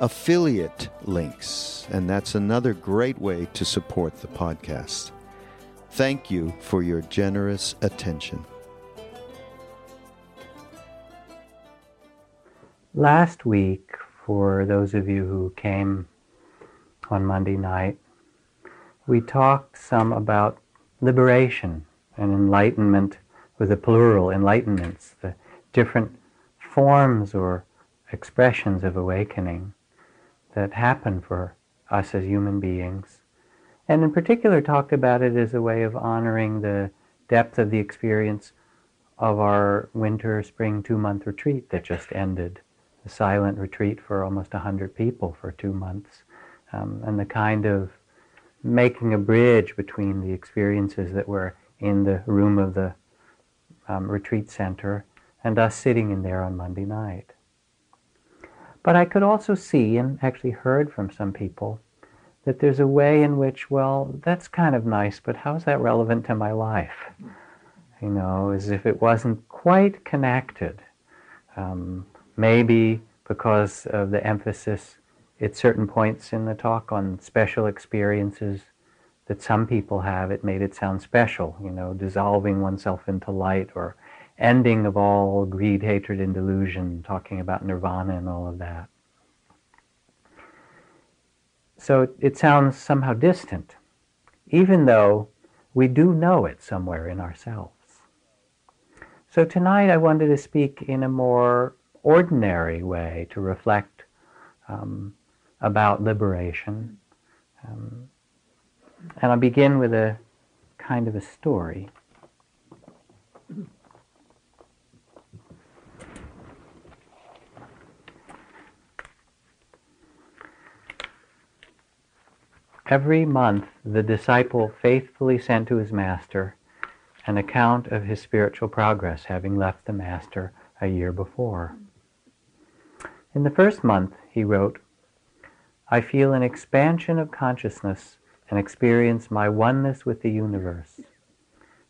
affiliate links, and that's another great way to support the podcast. Thank you for your generous attention. Last week, for those of you who came on Monday night, we talked some about liberation and enlightenment with a plural, enlightenments, the different forms or expressions of awakening that happen for us as human beings. And in particular, talked about it as a way of honoring the depth of the experience of our winter spring two month retreat that just ended. A silent retreat for almost 100 people for two months. Um, and the kind of making a bridge between the experiences that were in the room of the um, retreat center and us sitting in there on Monday night. But I could also see and actually heard from some people that there's a way in which, well, that's kind of nice, but how is that relevant to my life? You know, as if it wasn't quite connected. Um, maybe because of the emphasis at certain points in the talk on special experiences that some people have, it made it sound special, you know, dissolving oneself into light or ending of all greed, hatred, and delusion, talking about nirvana and all of that. So it sounds somehow distant, even though we do know it somewhere in ourselves. So tonight I wanted to speak in a more ordinary way to reflect um, about liberation. Um, and I'll begin with a kind of a story. Every month, the disciple faithfully sent to his master an account of his spiritual progress, having left the master a year before. In the first month, he wrote, I feel an expansion of consciousness and experience my oneness with the universe.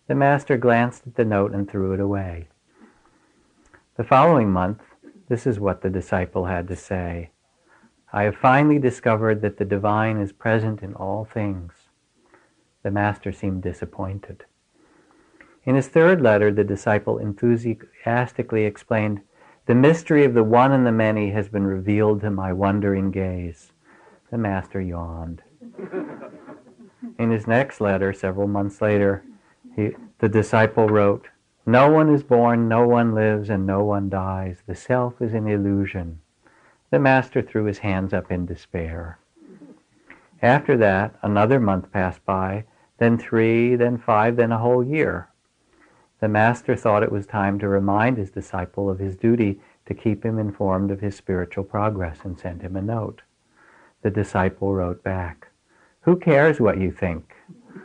The master glanced at the note and threw it away. The following month, this is what the disciple had to say. I have finally discovered that the divine is present in all things. The master seemed disappointed. In his third letter, the disciple enthusiastically explained, The mystery of the one and the many has been revealed to my wondering gaze. The master yawned. In his next letter, several months later, he, the disciple wrote, No one is born, no one lives, and no one dies. The self is an illusion. The master threw his hands up in despair. After that, another month passed by, then three, then five, then a whole year. The master thought it was time to remind his disciple of his duty to keep him informed of his spiritual progress and sent him a note. The disciple wrote back, Who cares what you think?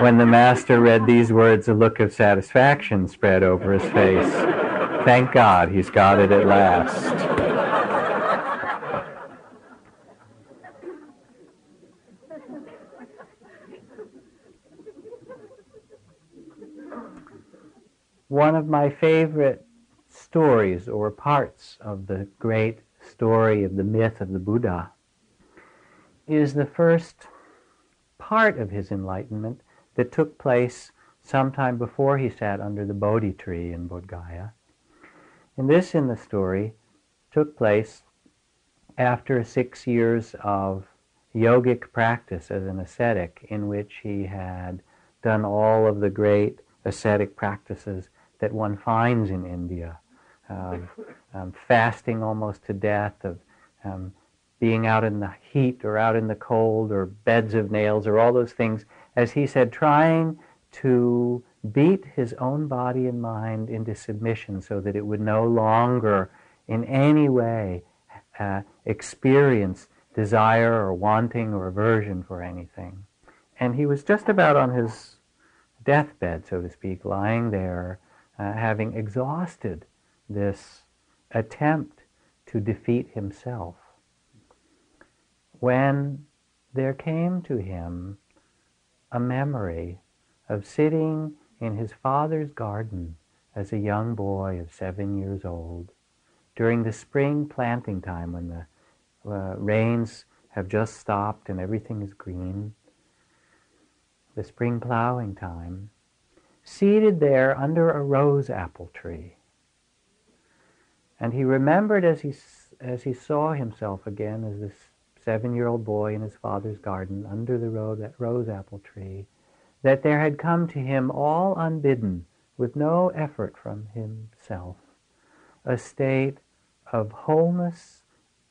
when the master read these words, a look of satisfaction spread over his face. Thank God he's got it at last. One of my favorite stories or parts of the great story of the myth of the Buddha is the first part of his enlightenment that took place sometime before he sat under the Bodhi tree in Bodh Gaya. And this in the story took place after six years of yogic practice as an ascetic, in which he had done all of the great ascetic practices that one finds in India, um, um, fasting almost to death, of um, being out in the heat or out in the cold or beds of nails or all those things, as he said, trying to beat his own body and mind into submission so that it would no longer in any way uh, experience desire or wanting or aversion for anything. And he was just about on his deathbed, so to speak, lying there, uh, having exhausted this attempt to defeat himself when there came to him a memory of sitting in his father's garden as a young boy of seven years old during the spring planting time when the uh, rains have just stopped and everything is green, the spring plowing time, seated there under a rose apple tree. And he remembered as he, as he saw himself again as this seven-year-old boy in his father's garden under the rose apple tree, that there had come to him all unbidden, with no effort from himself, a state of wholeness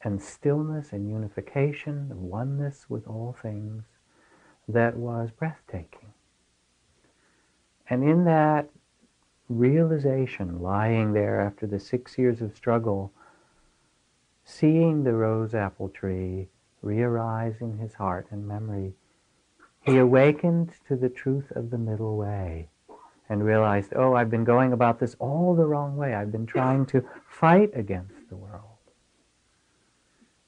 and stillness and unification, of oneness with all things, that was breathtaking. And in that realization, lying there after the six years of struggle, seeing the rose apple tree, re-arise in his heart and memory, he awakened to the truth of the middle way and realized, oh, I've been going about this all the wrong way. I've been trying to fight against the world.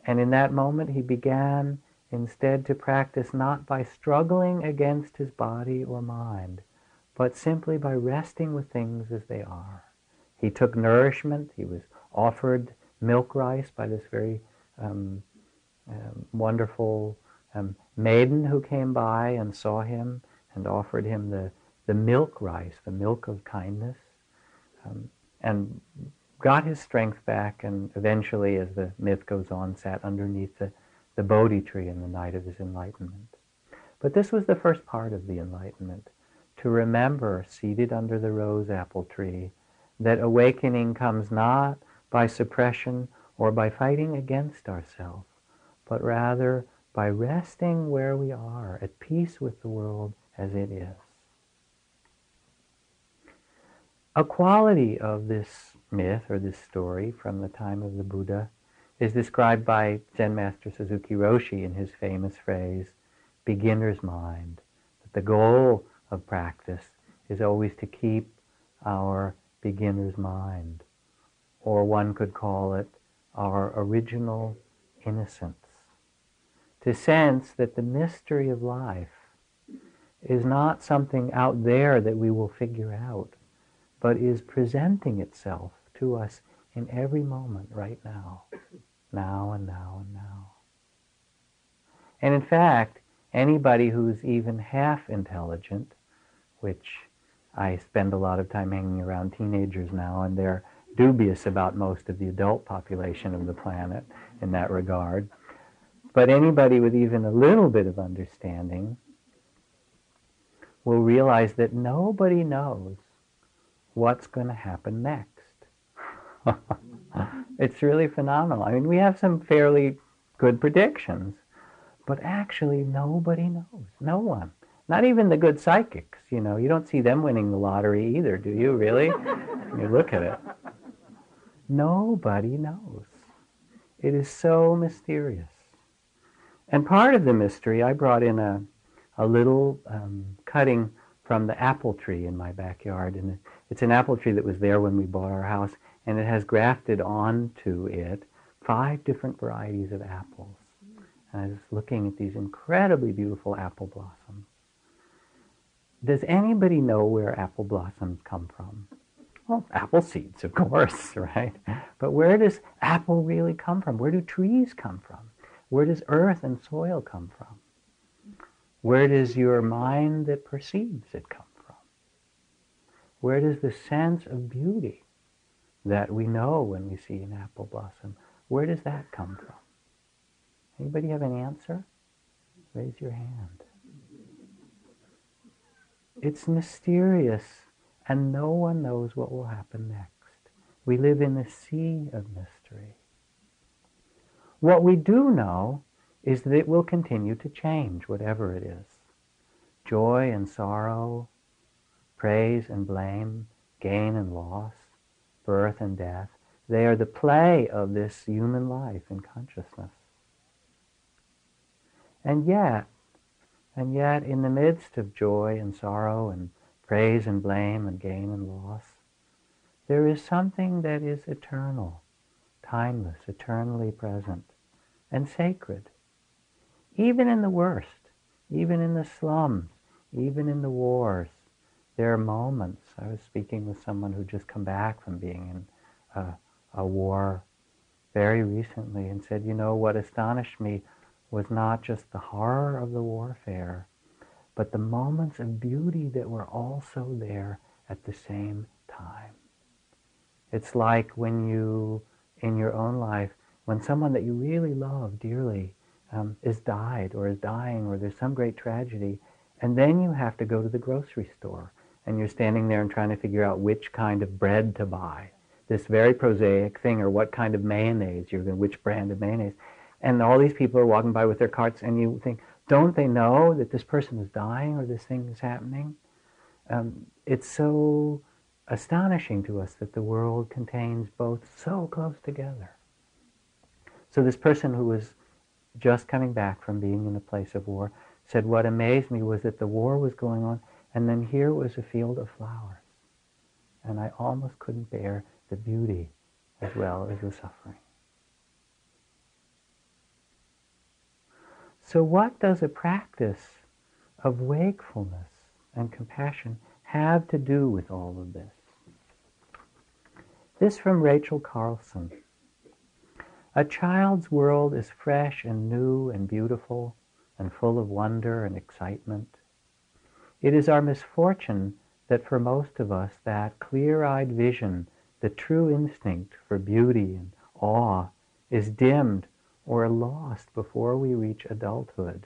And in that moment, he began instead to practice not by struggling against his body or mind, but simply by resting with things as they are. He took nourishment. He was offered milk rice by this very um, um, wonderful um, maiden who came by and saw him and offered him the, the milk rice, the milk of kindness, um, and got his strength back and eventually, as the myth goes on, sat underneath the, the Bodhi tree in the night of his enlightenment. But this was the first part of the enlightenment, to remember, seated under the rose apple tree, that awakening comes not by suppression or by fighting against ourselves, but rather by resting where we are, at peace with the world as it is. A quality of this myth or this story from the time of the Buddha is described by Zen Master Suzuki Roshi in his famous phrase, beginner's mind. That the goal of practice is always to keep our beginner's mind, or one could call it our original innocence to sense that the mystery of life is not something out there that we will figure out, but is presenting itself to us in every moment right now, now and now and now. And in fact, anybody who's even half intelligent, which I spend a lot of time hanging around teenagers now, and they're dubious about most of the adult population of the planet in that regard. But anybody with even a little bit of understanding will realize that nobody knows what's going to happen next. it's really phenomenal. I mean, we have some fairly good predictions, but actually nobody knows. No one. Not even the good psychics, you know. You don't see them winning the lottery either, do you, really? you look at it. Nobody knows. It is so mysterious. And part of the mystery, I brought in a, a little um, cutting from the apple tree in my backyard, and it's an apple tree that was there when we bought our house, and it has grafted onto it five different varieties of apples. And I was looking at these incredibly beautiful apple blossoms. Does anybody know where apple blossoms come from? Well, apple seeds, of course, right? But where does apple really come from? Where do trees come from? Where does earth and soil come from? Where does your mind that perceives it come from? Where does the sense of beauty that we know when we see an apple blossom, where does that come from? Anybody have an answer? Raise your hand. It's mysterious, and no one knows what will happen next. We live in a sea of mystery. What we do know is that it will continue to change, whatever it is. Joy and sorrow, praise and blame, gain and loss, birth and death, they are the play of this human life in consciousness. And yet, and yet, in the midst of joy and sorrow and praise and blame and gain and loss, there is something that is eternal, timeless, eternally present, and sacred. Even in the worst, even in the slums, even in the wars, there are moments. I was speaking with someone who just come back from being in a, a war very recently and said, you know, what astonished me was not just the horror of the warfare, but the moments of beauty that were also there at the same time. It's like when you, in your own life, when someone that you really love dearly um, is died or is dying or there's some great tragedy, and then you have to go to the grocery store and you're standing there and trying to figure out which kind of bread to buy. This very prosaic thing, or what kind of mayonnaise you're going, which brand of mayonnaise. And all these people are walking by with their carts, and you think, don't they know that this person is dying or this thing is happening? Um, it's so astonishing to us that the world contains both so close together. So this person who was just coming back from being in a place of war said, what amazed me was that the war was going on, and then here was a field of flowers. And I almost couldn't bear the beauty as well as the suffering. So what does a practice of wakefulness and compassion have to do with all of this? This from Rachel Carlson. A child's world is fresh and new and beautiful and full of wonder and excitement. It is our misfortune that for most of us that clear-eyed vision, the true instinct for beauty and awe, is dimmed or lost before we reach adulthood.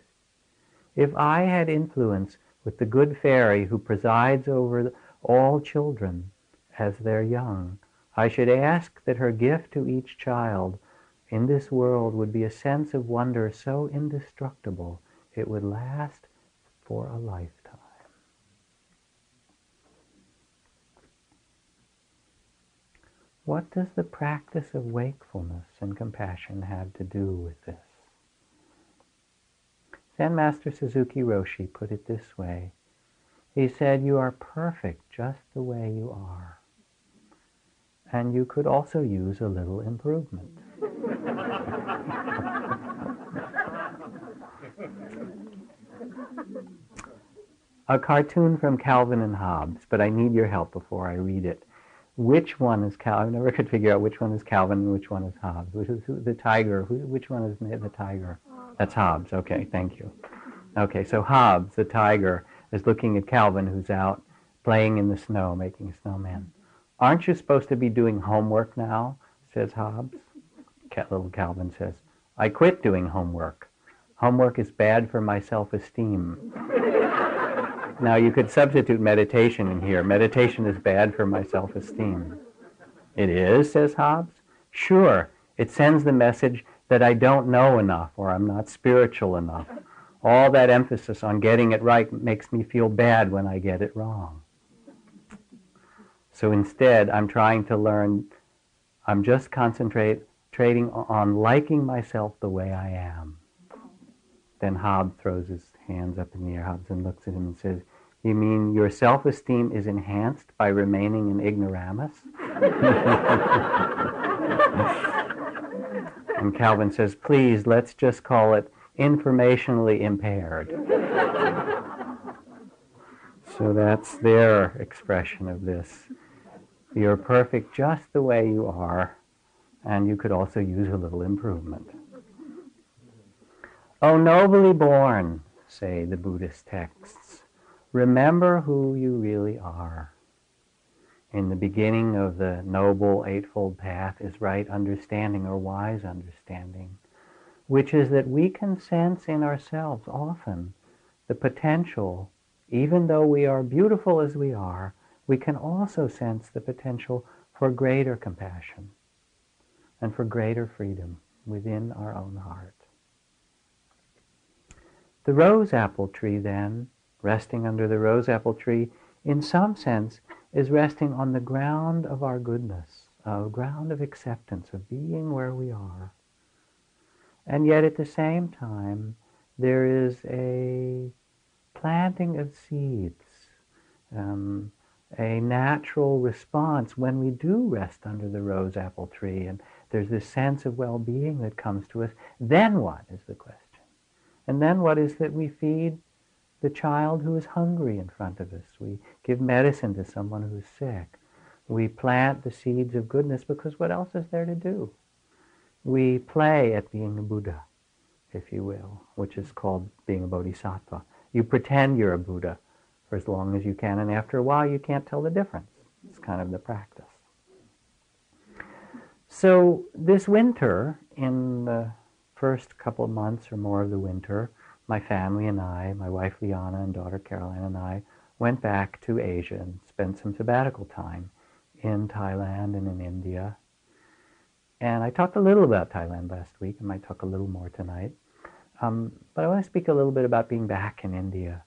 If I had influence with the good fairy who presides over all children as they're young, I should ask that her gift to each child in this world would be a sense of wonder so indestructible it would last for a lifetime. What does the practice of wakefulness and compassion have to do with this? Zen Master Suzuki Roshi put it this way. He said, you are perfect just the way you are. And you could also use a little improvement. A cartoon from Calvin and Hobbes, but I need your help before I read it which one is Calvin? I never could figure out which one is Calvin and which one is Hobbes. Which is the tiger? Which one is the tiger? That's Hobbes. Okay, thank you. Okay, so Hobbes, the tiger, is looking at Calvin, who's out playing in the snow, making a snowman. Aren't you supposed to be doing homework now? says Hobbes. Little Calvin says, I quit doing homework. Homework is bad for my self-esteem. Now you could substitute meditation in here. Meditation is bad for my self-esteem. It is, says Hobbes. Sure, it sends the message that I don't know enough or I'm not spiritual enough. All that emphasis on getting it right makes me feel bad when I get it wrong. So instead, I'm trying to learn, I'm just concentrating on liking myself the way I am. Then Hobbes throws his hands up in the air. Hobson looks at him and says, You mean your self esteem is enhanced by remaining an ignoramus? and Calvin says, please, let's just call it informationally impaired. so that's their expression of this. You're perfect just the way you are, and you could also use a little improvement. O nobly born, say the Buddhist texts, remember who you really are. In the beginning of the Noble Eightfold Path is right understanding or wise understanding, which is that we can sense in ourselves often the potential, even though we are beautiful as we are, we can also sense the potential for greater compassion and for greater freedom within our own heart. The rose apple tree, then, resting under the rose apple tree, in some sense, is resting on the ground of our goodness, a ground of acceptance, of being where we are. And yet at the same time, there is a planting of seeds, um, a natural response when we do rest under the rose apple tree and there's this sense of well-being that comes to us. Then what is the question? And then what is that we feed the child who is hungry in front of us. We give medicine to someone who's sick. We plant the seeds of goodness because what else is there to do? We play at being a Buddha, if you will, which is called being a bodhisattva. You pretend you're a Buddha for as long as you can, and after a while you can't tell the difference. It's kind of the practice. So this winter, in the first couple of months or more of the winter, my family and I, my wife Liana and daughter Caroline and I, went back to Asia and spent some sabbatical time in Thailand and in India. And I talked a little about Thailand last week. I might talk a little more tonight. Um, but I want to speak a little bit about being back in India.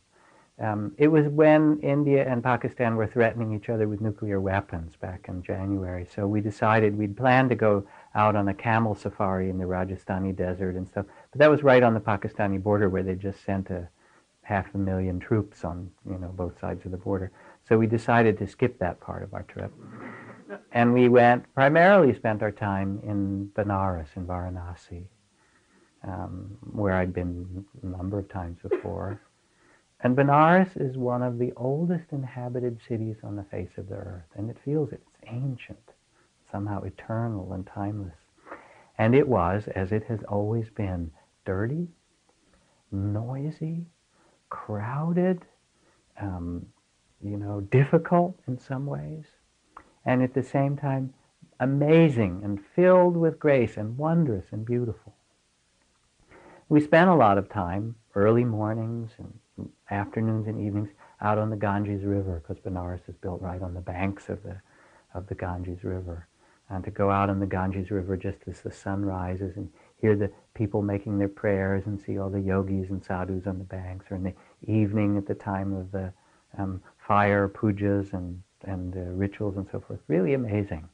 Um, it was when India and Pakistan were threatening each other with nuclear weapons back in January. So we decided we'd planned to go out on a camel safari in the Rajasthani desert and stuff. But that was right on the Pakistani border where they just sent a half a million troops on you know both sides of the border. So we decided to skip that part of our trip. And we went, primarily spent our time in Benares, in Varanasi, um, where I'd been a number of times before. And Benares is one of the oldest inhabited cities on the face of the earth, and it feels it. It's ancient, somehow eternal and timeless. And it was, as it has always been, dirty, noisy, crowded, um, you know, difficult in some ways, and at the same time, amazing and filled with grace and wondrous and beautiful. We spent a lot of time, early mornings and afternoons and evenings out on the Ganges River because Benares is built right on the banks of the of the Ganges River. And to go out on the Ganges River just as the sun rises and hear the people making their prayers and see all the yogis and sadhus on the banks, or in the evening at the time of the um, fire pujas and, and uh, rituals and so forth. Really amazing.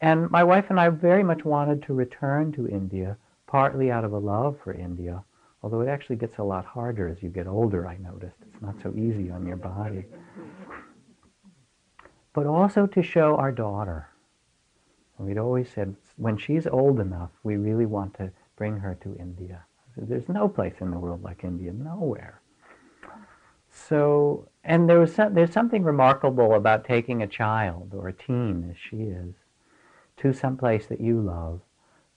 And my wife and I very much wanted to return to India, partly out of a love for India, Although it actually gets a lot harder as you get older, I noticed. It's not so easy on your body. But also to show our daughter. we'd always said, when she's old enough, we really want to bring her to India. There's no place in the world like India, nowhere. So, and there was some, there's something remarkable about taking a child or a teen, as she is, to some place that you love,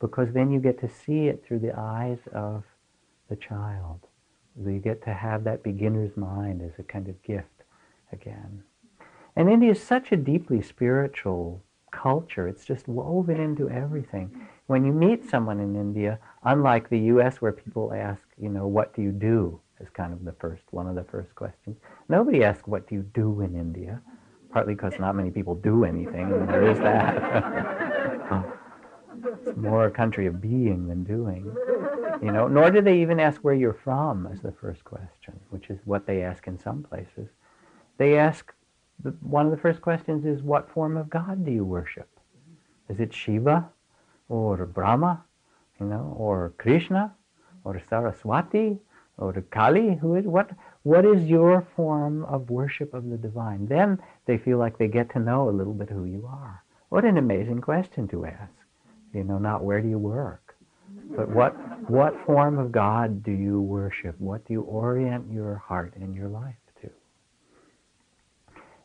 because then you get to see it through the eyes of the child. We get to have that beginner's mind as a kind of gift again. And India is such a deeply spiritual culture. It's just woven into everything. When you meet someone in India, unlike the U.S. where people ask, you know, what do you do? Is kind of the first, one of the first questions. Nobody asks, what do you do in India? Partly because not many people do anything, there is that. it's more a country of being than doing. You know, nor do they even ask where you're from as the first question, which is what they ask in some places. They ask, the, one of the first questions is, what form of God do you worship? Is it Shiva or Brahma, you know, or Krishna or Saraswati or Kali? Who is what? What is your form of worship of the divine? Then they feel like they get to know a little bit who you are. What an amazing question to ask. You know, not where do you work, but what, what form of God do you worship? What do you orient your heart and your life to?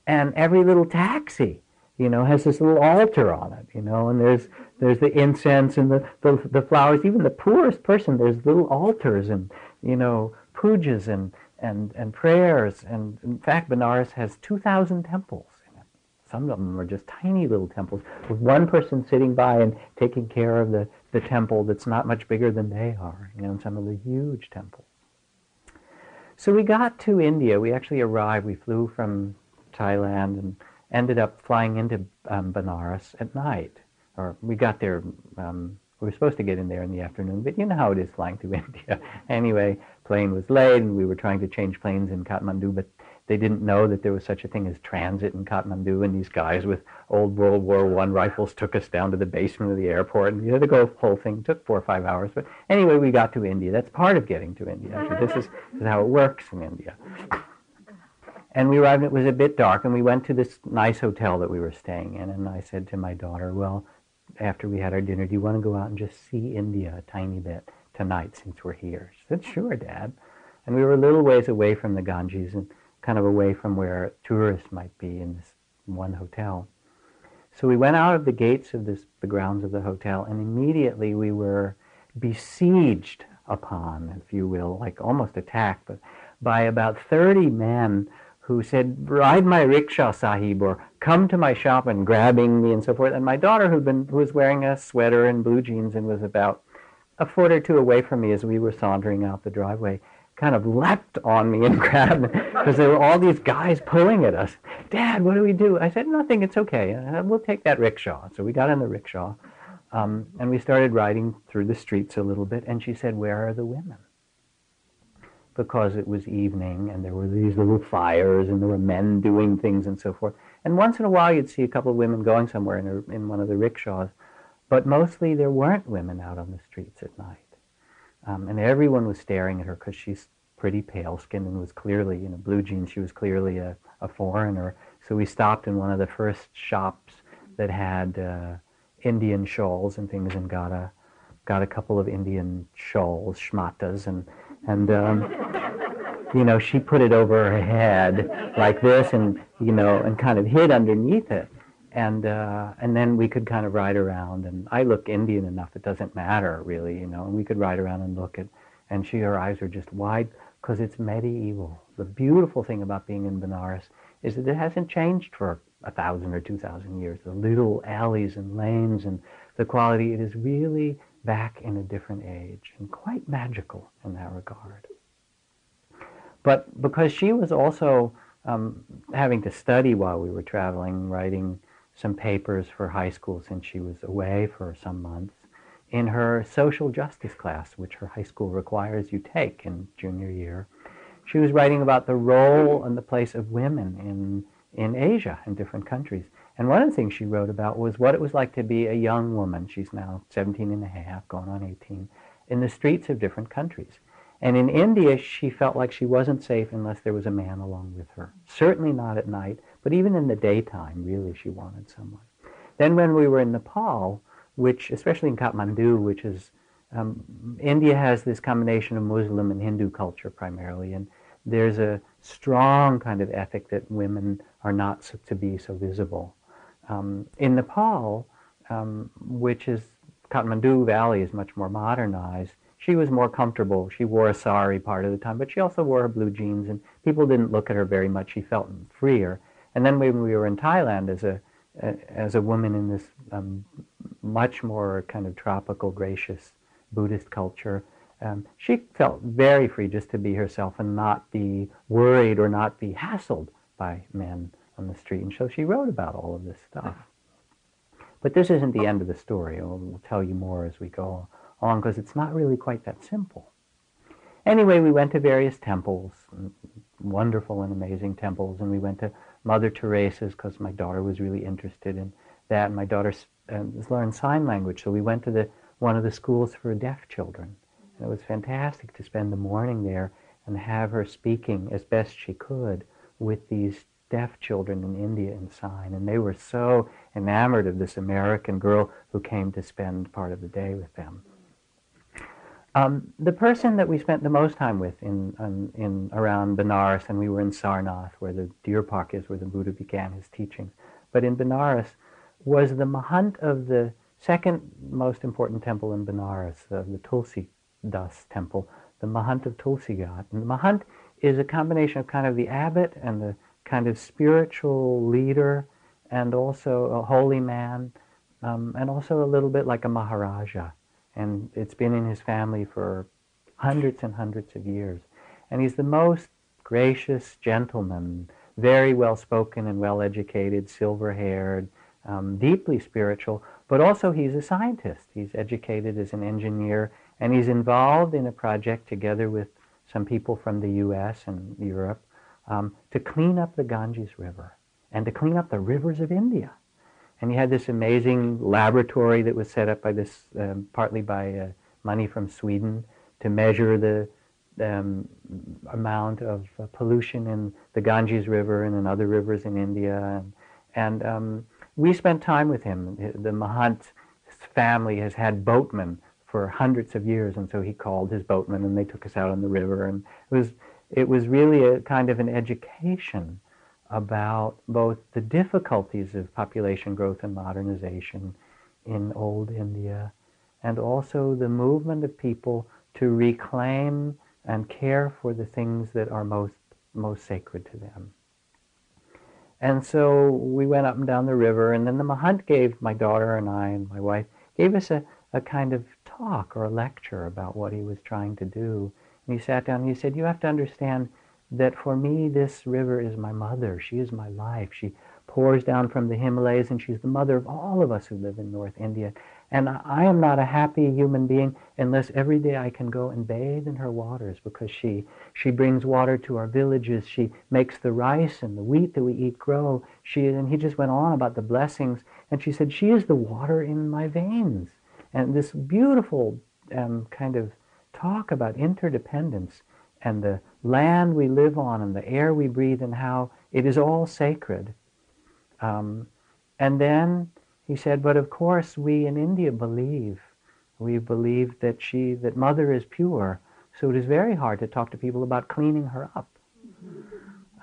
And every little taxi, you know, has this little altar on it, you know, and there's there's the incense and the, the, the flowers. Even the poorest person, there's little altars and, you know, pujas and, and, and prayers. And in fact, Benares has 2,000 temples. Some of them are just tiny little temples with one person sitting by and taking care of the, the temple that's not much bigger than they are, you know, some of the huge temples. So we got to India. We actually arrived. We flew from Thailand and ended up flying into um, Benares at night or we got there. Um, we were supposed to get in there in the afternoon, but you know how it is flying to India. anyway, plane was late, and we were trying to change planes in Kathmandu, but they didn't know that there was such a thing as transit in Kathmandu, and these guys with old World War One rifles took us down to the basement of the airport, and you know, the whole thing took four or five hours. But anyway, we got to India. That's part of getting to India. Actually. This is, this is how it works in India. And we arrived, and it was a bit dark, and we went to this nice hotel that we were staying in, and I said to my daughter, well, after we had our dinner, do you want to go out and just see India a tiny bit tonight since we're here? She said, sure, Dad. And we were a little ways away from the Ganges and kind of away from where tourists might be in this one hotel. So we went out of the gates of this, the grounds of the hotel, and immediately we were besieged upon, if you will, like almost attacked, but by about 30 men who said, ride my rickshaw, sahib, or come to my shop and grabbing me and so forth. And my daughter, who'd been, who was wearing a sweater and blue jeans and was about a foot or two away from me as we were sauntering out the driveway, kind of leapt on me and grabbed me because there were all these guys pulling at us. Dad, what do we do? I said, nothing, it's okay. Uh, we'll take that rickshaw. So we got in the rickshaw um, and we started riding through the streets a little bit. And she said, where are the women? because it was evening and there were these little fires and there were men doing things and so forth. And once in a while you'd see a couple of women going somewhere in, a, in one of the rickshaws, but mostly there weren't women out on the streets at night. Um, and everyone was staring at her because she's pretty pale skinned and was clearly, you know, blue jeans, she was clearly a, a foreigner. So we stopped in one of the first shops that had uh, Indian shawls and things and got a, got a couple of Indian shawls, shmatas, and and um, you know she put it over her head like this, and you know, and kind of hid underneath it, and uh, and then we could kind of ride around, and I look Indian enough; it doesn't matter really, you know, and we could ride around and look at, and she her eyes are just wide because it's medieval. The beautiful thing about being in Benares is that it hasn't changed for a thousand or two thousand years. The little alleys and lanes and the quality, it is really back in a different age and quite magical in that regard. But because she was also um, having to study while we were traveling, writing some papers for high school since she was away for some months, in her social justice class, which her high school requires you take in junior year, she was writing about the role and the place of women in, in Asia, in different countries. And one of the things she wrote about was what it was like to be a young woman, she's now 17 and a half, going on 18, in the streets of different countries. And in India, she felt like she wasn't safe unless there was a man along with her. Certainly not at night, but even in the daytime, really, she wanted someone. Then when we were in Nepal, which, especially in Kathmandu, which is, um, India has this combination of Muslim and Hindu culture primarily, and there's a strong kind of ethic that women are not to be so visible. Um, in Nepal, um, which is Kathmandu Valley is much more modernized, she was more comfortable. She wore a sari part of the time, but she also wore her blue jeans, and people didn't look at her very much. She felt freer. And then when we were in Thailand, as a as a woman in this um, much more kind of tropical, gracious Buddhist culture, um, she felt very free just to be herself and not be worried or not be hassled by men on the street. And so she wrote about all of this stuff. But this isn't the end of the story. We'll, we'll tell you more as we go on because it's not really quite that simple. Anyway, we went to various temples, wonderful and amazing temples, and we went to Mother Teresa's because my daughter was really interested in that. And my daughter uh, learned sign language, so we went to the one of the schools for deaf children. And it was fantastic to spend the morning there and have her speaking as best she could with these deaf children in India in sign. And they were so enamored of this American girl who came to spend part of the day with them. Um, the person that we spent the most time with in, in, in, around Benares, and we were in Sarnath, where the deer park is, where the Buddha began his teachings, but in Benares was the Mahant of the second most important temple in Benares, uh, the Tulsi Das temple, the Mahant of Tulsi Ghat. And the Mahant is a combination of kind of the abbot and the kind of spiritual leader and also a holy man um, and also a little bit like a Maharaja. And it's been in his family for hundreds and hundreds of years. And he's the most gracious gentleman, very well spoken and well educated, silver haired, um, deeply spiritual, but also he's a scientist. He's educated as an engineer, and he's involved in a project together with some people from the US and Europe um, to clean up the Ganges River and to clean up the rivers of India. And he had this amazing laboratory that was set up by this, um, partly by uh, money from Sweden, to measure the um, amount of uh, pollution in the Ganges River and in other rivers in India. And, and um, we spent time with him. The Mahant family has had boatmen for hundreds of years, and so he called his boatmen, and they took us out on the river. And it was it was really a kind of an education about both the difficulties of population growth and modernization in old India, and also the movement of people to reclaim and care for the things that are most most sacred to them. And so we went up and down the river, and then the Mahant gave my daughter and I and my wife gave us a, a kind of talk or a lecture about what he was trying to do. And he sat down and he said, You have to understand that for me, this river is my mother. She is my life. She pours down from the Himalayas, and she's the mother of all of us who live in North India. And I am not a happy human being unless every day I can go and bathe in her waters because she, she brings water to our villages. She makes the rice and the wheat that we eat grow. She, and he just went on about the blessings. And she said, She is the water in my veins. And this beautiful um, kind of talk about interdependence and the land we live on and the air we breathe and how it is all sacred. Um, and then he said, but of course we in India believe. We believe that she, that mother is pure. So it is very hard to talk to people about cleaning her up.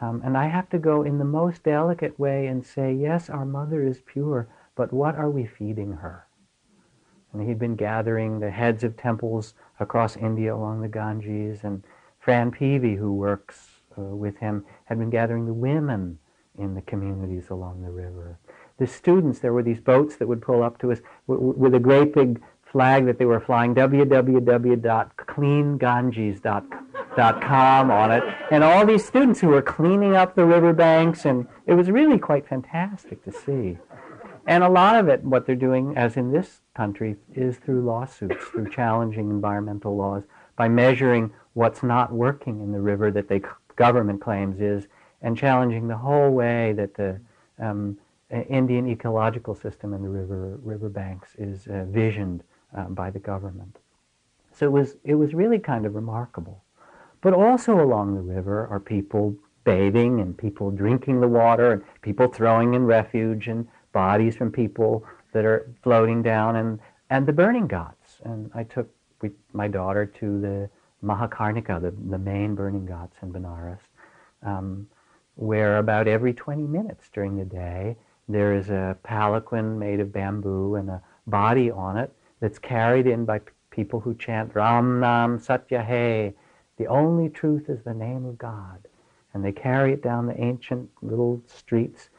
Um, and I have to go in the most delicate way and say, yes, our mother is pure, but what are we feeding her? And he'd been gathering the heads of temples across India along the Ganges, and Fran Peavy, who works uh, with him, had been gathering the women in the communities along the river the students, there were these boats that would pull up to us with a great big flag that they were flying www.cleanganges.com on it, and all these students who were cleaning up the riverbanks, and it was really quite fantastic to see. And a lot of it, what they're doing, as in this country, is through lawsuits, through challenging environmental laws, by measuring what's not working in the river that the government claims is, and challenging the whole way that the um, Indian ecological system in the river riverbanks is uh, visioned uh, by the government. So it was it was really kind of remarkable. But also along the river are people bathing and people drinking the water and people throwing in refuge and bodies from people that are floating down and, and the burning ghats. And I took we, my daughter to the Mahakarnika, the, the main burning ghats in Benares, um, where about every 20 minutes during the day there is a palanquin made of bamboo and a body on it that's carried in by people who chant Ram Nam Satya. The only truth is the name of God. And they carry it down the ancient little streets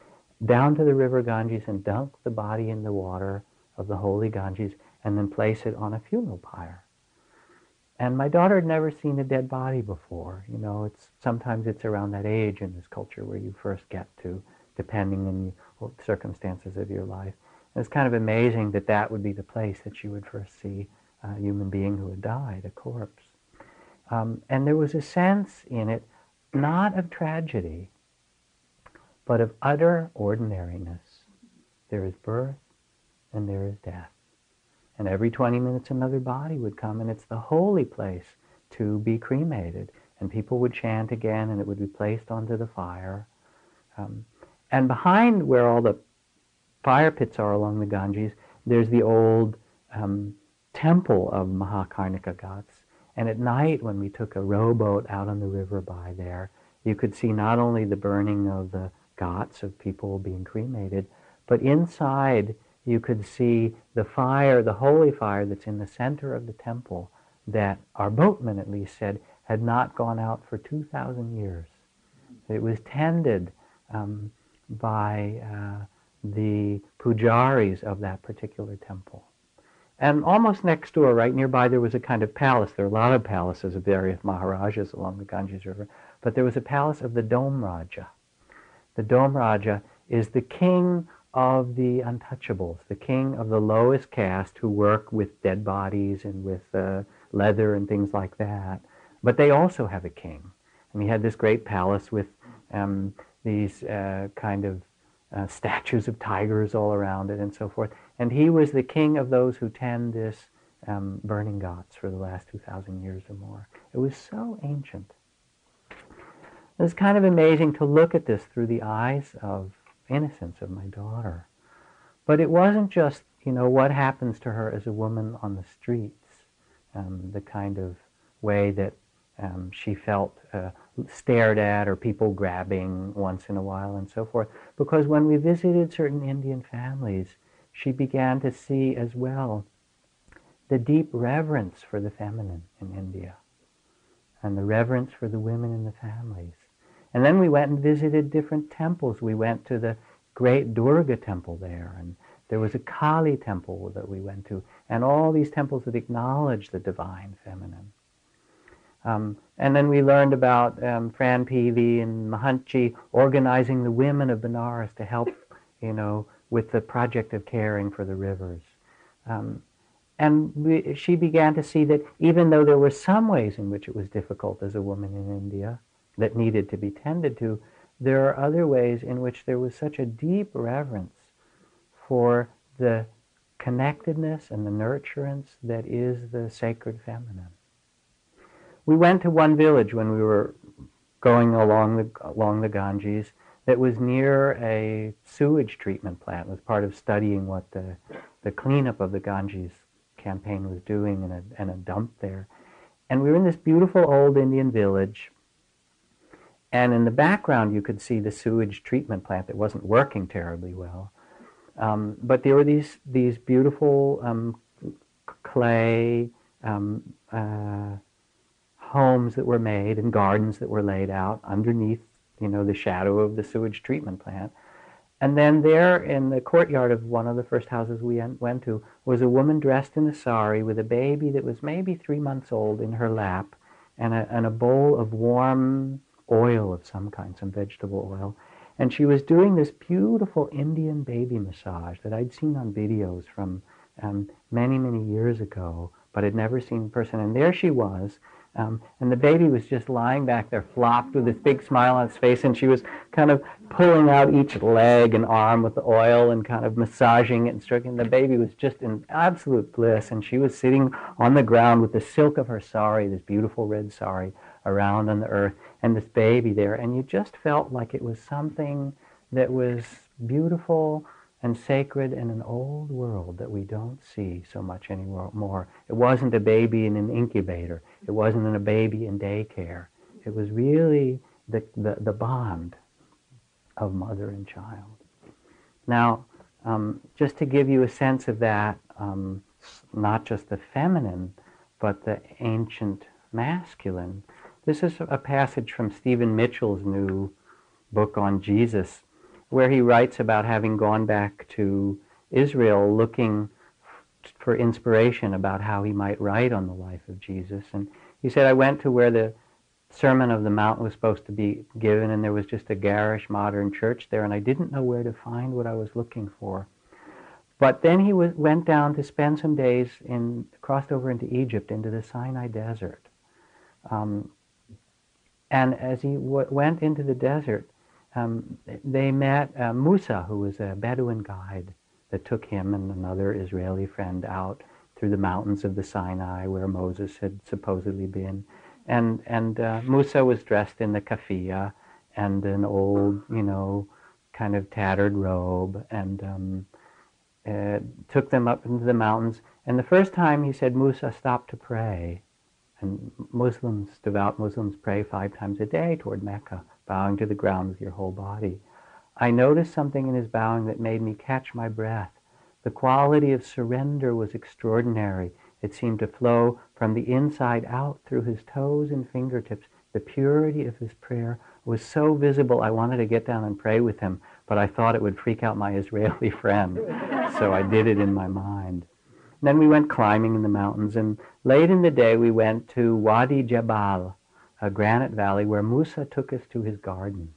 down to the river Ganges and dunk the body in the water of the holy Ganges and then place it on a funeral pyre. And my daughter had never seen a dead body before. You know, it's sometimes it's around that age in this culture where you first get to, depending on the circumstances of your life. And it's kind of amazing that that would be the place that you would first see a human being who had died, a corpse. Um, and there was a sense in it, not of tragedy, but of utter ordinariness. There is birth and there is death. And every 20 minutes another body would come, and it's the holy place to be cremated. and people would chant again, and it would be placed onto the fire. Um, and behind where all the fire pits are along the Ganges, there's the old um, temple of Mahakarnika Ghats. And at night, when we took a rowboat out on the river by there, you could see not only the burning of the ghats of people being cremated, but inside you could see the fire, the holy fire that's in the center of the temple that our boatman at least said had not gone out for 2,000 years. It was tended um, by uh, the pujaris of that particular temple. And almost next door, right nearby, there was a kind of palace. There are a lot of palaces of various Maharajas along the Ganges River, but there was a palace of the Dom Raja. The Dom Raja is the king of the untouchables, the king of the lowest caste who work with dead bodies and with uh, leather and things like that. But they also have a king. And he had this great palace with um, these uh, kind of uh, statues of tigers all around it and so forth. And he was the king of those who tend this um, burning ghats for the last 2,000 years or more. It was so ancient. It's kind of amazing to look at this through the eyes of innocence of my daughter. But it wasn't just, you know, what happens to her as a woman on the streets, um, the kind of way that um, she felt uh, stared at or people grabbing once in a while and so forth. Because when we visited certain Indian families, she began to see as well the deep reverence for the feminine in India and the reverence for the women in the families. And then we went and visited different temples. We went to the great Durga temple there, and there was a Kali temple that we went to, and all these temples that acknowledge the divine feminine. Um, and then we learned about um, Fran Peavy and Mahantji organizing the women of Benares to help, you know, with the project of caring for the rivers. Um, and we, she began to see that even though there were some ways in which it was difficult as a woman in India, that needed to be tended to, there are other ways in which there was such a deep reverence for the connectedness and the nurturance that is the sacred feminine. We went to one village when we were going along the, along the Ganges that was near a sewage treatment plant. It was part of studying what the, the cleanup of the Ganges campaign was doing and a, and a dump there. And we were in this beautiful old Indian village and in the background, you could see the sewage treatment plant that wasn't working terribly well. Um, but there were these, these beautiful um, clay um, uh, homes that were made and gardens that were laid out underneath you know, the shadow of the sewage treatment plant. And then there in the courtyard of one of the first houses we went to was a woman dressed in a sari with a baby that was maybe three months old in her lap and a, and a bowl of warm oil of some kind, some vegetable oil. And she was doing this beautiful Indian baby massage that I'd seen on videos from um, many, many years ago, but had never seen in person. And there she was, um, and the baby was just lying back there, flopped with this big smile on its face, and she was kind of pulling out each leg and arm with the oil and kind of massaging it and stroking. The baby was just in absolute bliss, and she was sitting on the ground with the silk of her sari, this beautiful red sari, around on the earth and this baby there. And you just felt like it was something that was beautiful and sacred in an old world that we don't see so much anymore. It wasn't a baby in an incubator. It wasn't a baby in daycare. It was really the, the, the bond of mother and child. Now, um, just to give you a sense of that, um, not just the feminine, but the ancient masculine, this is a passage from Stephen Mitchell's new book on Jesus, where he writes about having gone back to Israel looking for inspiration about how he might write on the life of Jesus. And he said, I went to where the Sermon of the Mount was supposed to be given, and there was just a garish modern church there, and I didn't know where to find what I was looking for. But then he went down to spend some days in, crossed over into Egypt, into the Sinai desert. Um, and as he went into the desert, um, they met uh, Musa, who was a Bedouin guide that took him and another Israeli friend out through the mountains of the Sinai where Moses had supposedly been. And, and uh, Musa was dressed in the kafia and an old, you know, kind of tattered robe and um, uh, took them up into the mountains. And the first time he said, Musa, stop to pray. And Muslims, devout Muslims, pray five times a day toward Mecca, bowing to the ground with your whole body. I noticed something in his bowing that made me catch my breath. The quality of surrender was extraordinary. It seemed to flow from the inside out through his toes and fingertips. The purity of his prayer was so visible, I wanted to get down and pray with him, but I thought it would freak out my Israeli friend. so I did it in my mind. Then we went climbing in the mountains, and late in the day we went to Wadi Jabal, a granite valley where Musa took us to his garden.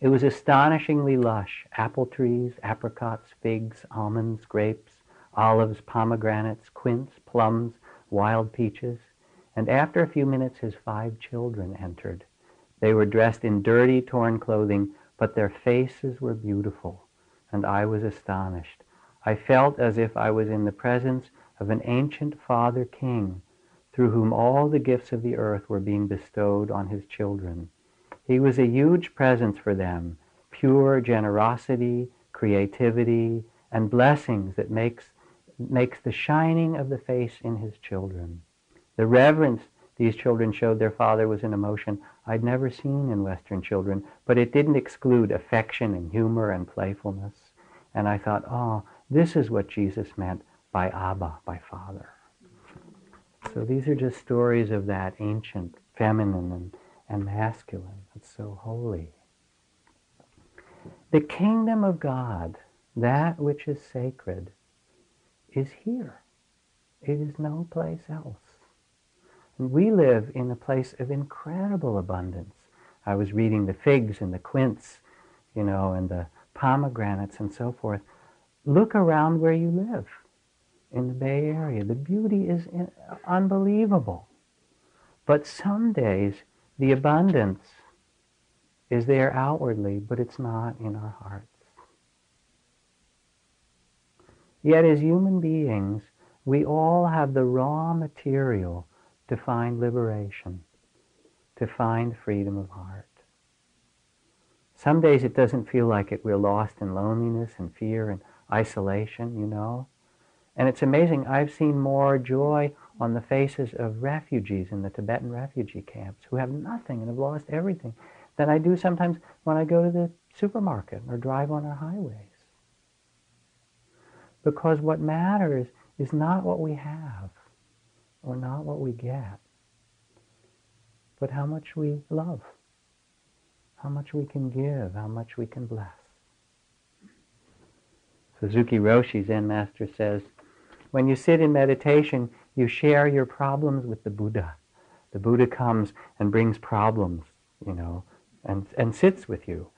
It was astonishingly lush apple trees, apricots, figs, almonds, grapes, olives, pomegranates, quince, plums, wild peaches. And after a few minutes, his five children entered. They were dressed in dirty, torn clothing, but their faces were beautiful, and I was astonished. I felt as if I was in the presence of an ancient father king, through whom all the gifts of the earth were being bestowed on his children. He was a huge presence for them, pure generosity, creativity, and blessings that makes, makes the shining of the face in his children. The reverence these children showed their father was an emotion I'd never seen in Western children, but it didn't exclude affection and humor and playfulness. And I thought, oh, this is what Jesus meant by Abba, by Father. So these are just stories of that ancient feminine and and masculine. that's so holy. The kingdom of God, that which is sacred, is here. It is no place else. And we live in a place of incredible abundance. I was reading the figs and the quince, you know, and the pomegranates and so forth. Look around where you live in the Bay Area. The beauty is unbelievable. But some days the abundance is there outwardly, but it's not in our hearts. Yet as human beings, we all have the raw material to find liberation, to find freedom of heart. Some days it doesn't feel like it. We're lost in loneliness and fear and isolation, you know. And it's amazing. I've seen more joy on the faces of refugees in the Tibetan refugee camps who have nothing and have lost everything than I do sometimes when I go to the supermarket or drive on our highways. Because what matters is not what we have or not what we get, but how much we love, how much we can give, how much we can bless. Suzuki Roshi, Zen master, says, when you sit in meditation, you share your problems with the Buddha. The Buddha comes and brings problems, you know, and, and sits with you.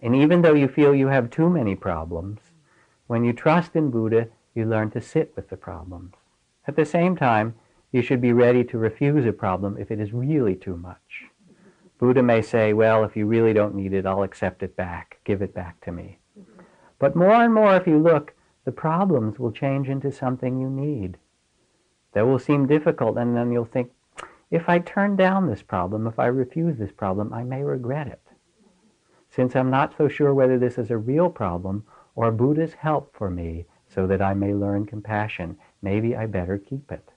And even though you feel you have too many problems, when you trust in Buddha, you learn to sit with the problems. At the same time, you should be ready to refuse a problem if it is really too much. Buddha may say, well, if you really don't need it, I'll accept it back. Give it back to me. But more and more, if you look, the problems will change into something you need that will seem difficult, and then you'll think, if I turn down this problem, if I refuse this problem, I may regret it. Since I'm not so sure whether this is a real problem or Buddha's help for me so that I may learn compassion, maybe I better keep it.